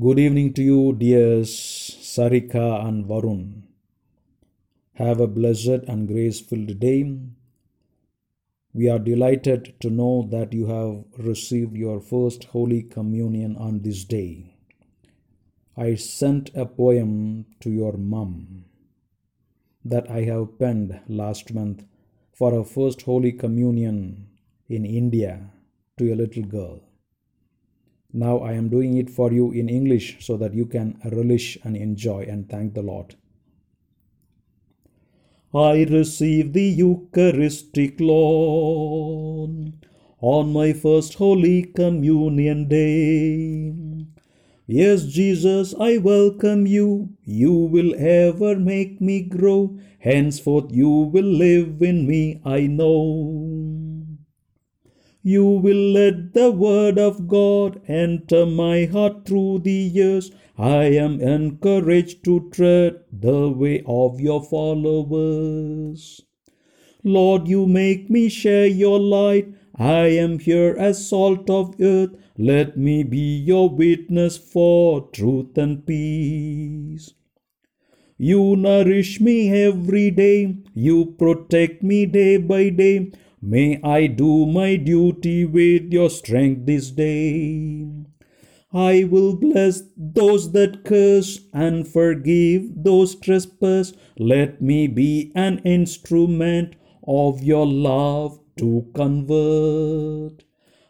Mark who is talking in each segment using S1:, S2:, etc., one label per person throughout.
S1: Good evening to you, dears Sarika and Varun. Have a blessed and grace filled day. We are delighted to know that you have received your first Holy Communion on this day. I sent a poem to your mum that I have penned last month for her first Holy Communion in India to a little girl. Now I am doing it for you in English so that you can relish and enjoy and thank the Lord. I receive the Eucharistic Lord on my first Holy Communion day. Yes, Jesus, I welcome you. You will ever make me grow. Henceforth, you will live in me, I know. You will let the word of God enter my heart through the years. I am encouraged to tread the way of your followers. Lord, you make me share your light. I am here as salt of earth. Let me be your witness for truth and peace. You nourish me every day. You protect me day by day. May I do my duty with your strength this day. I will bless those that curse and forgive those trespass. Let me be an instrument of your love to convert.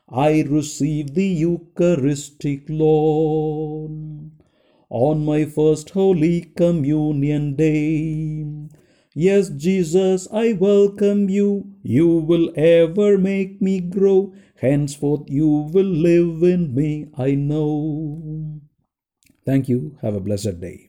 S1: I receive the Eucharistic Lord on my first Holy Communion day. Yes, Jesus, I welcome you. You will ever make me grow. Henceforth, you will live in me, I know. Thank you. Have a blessed day.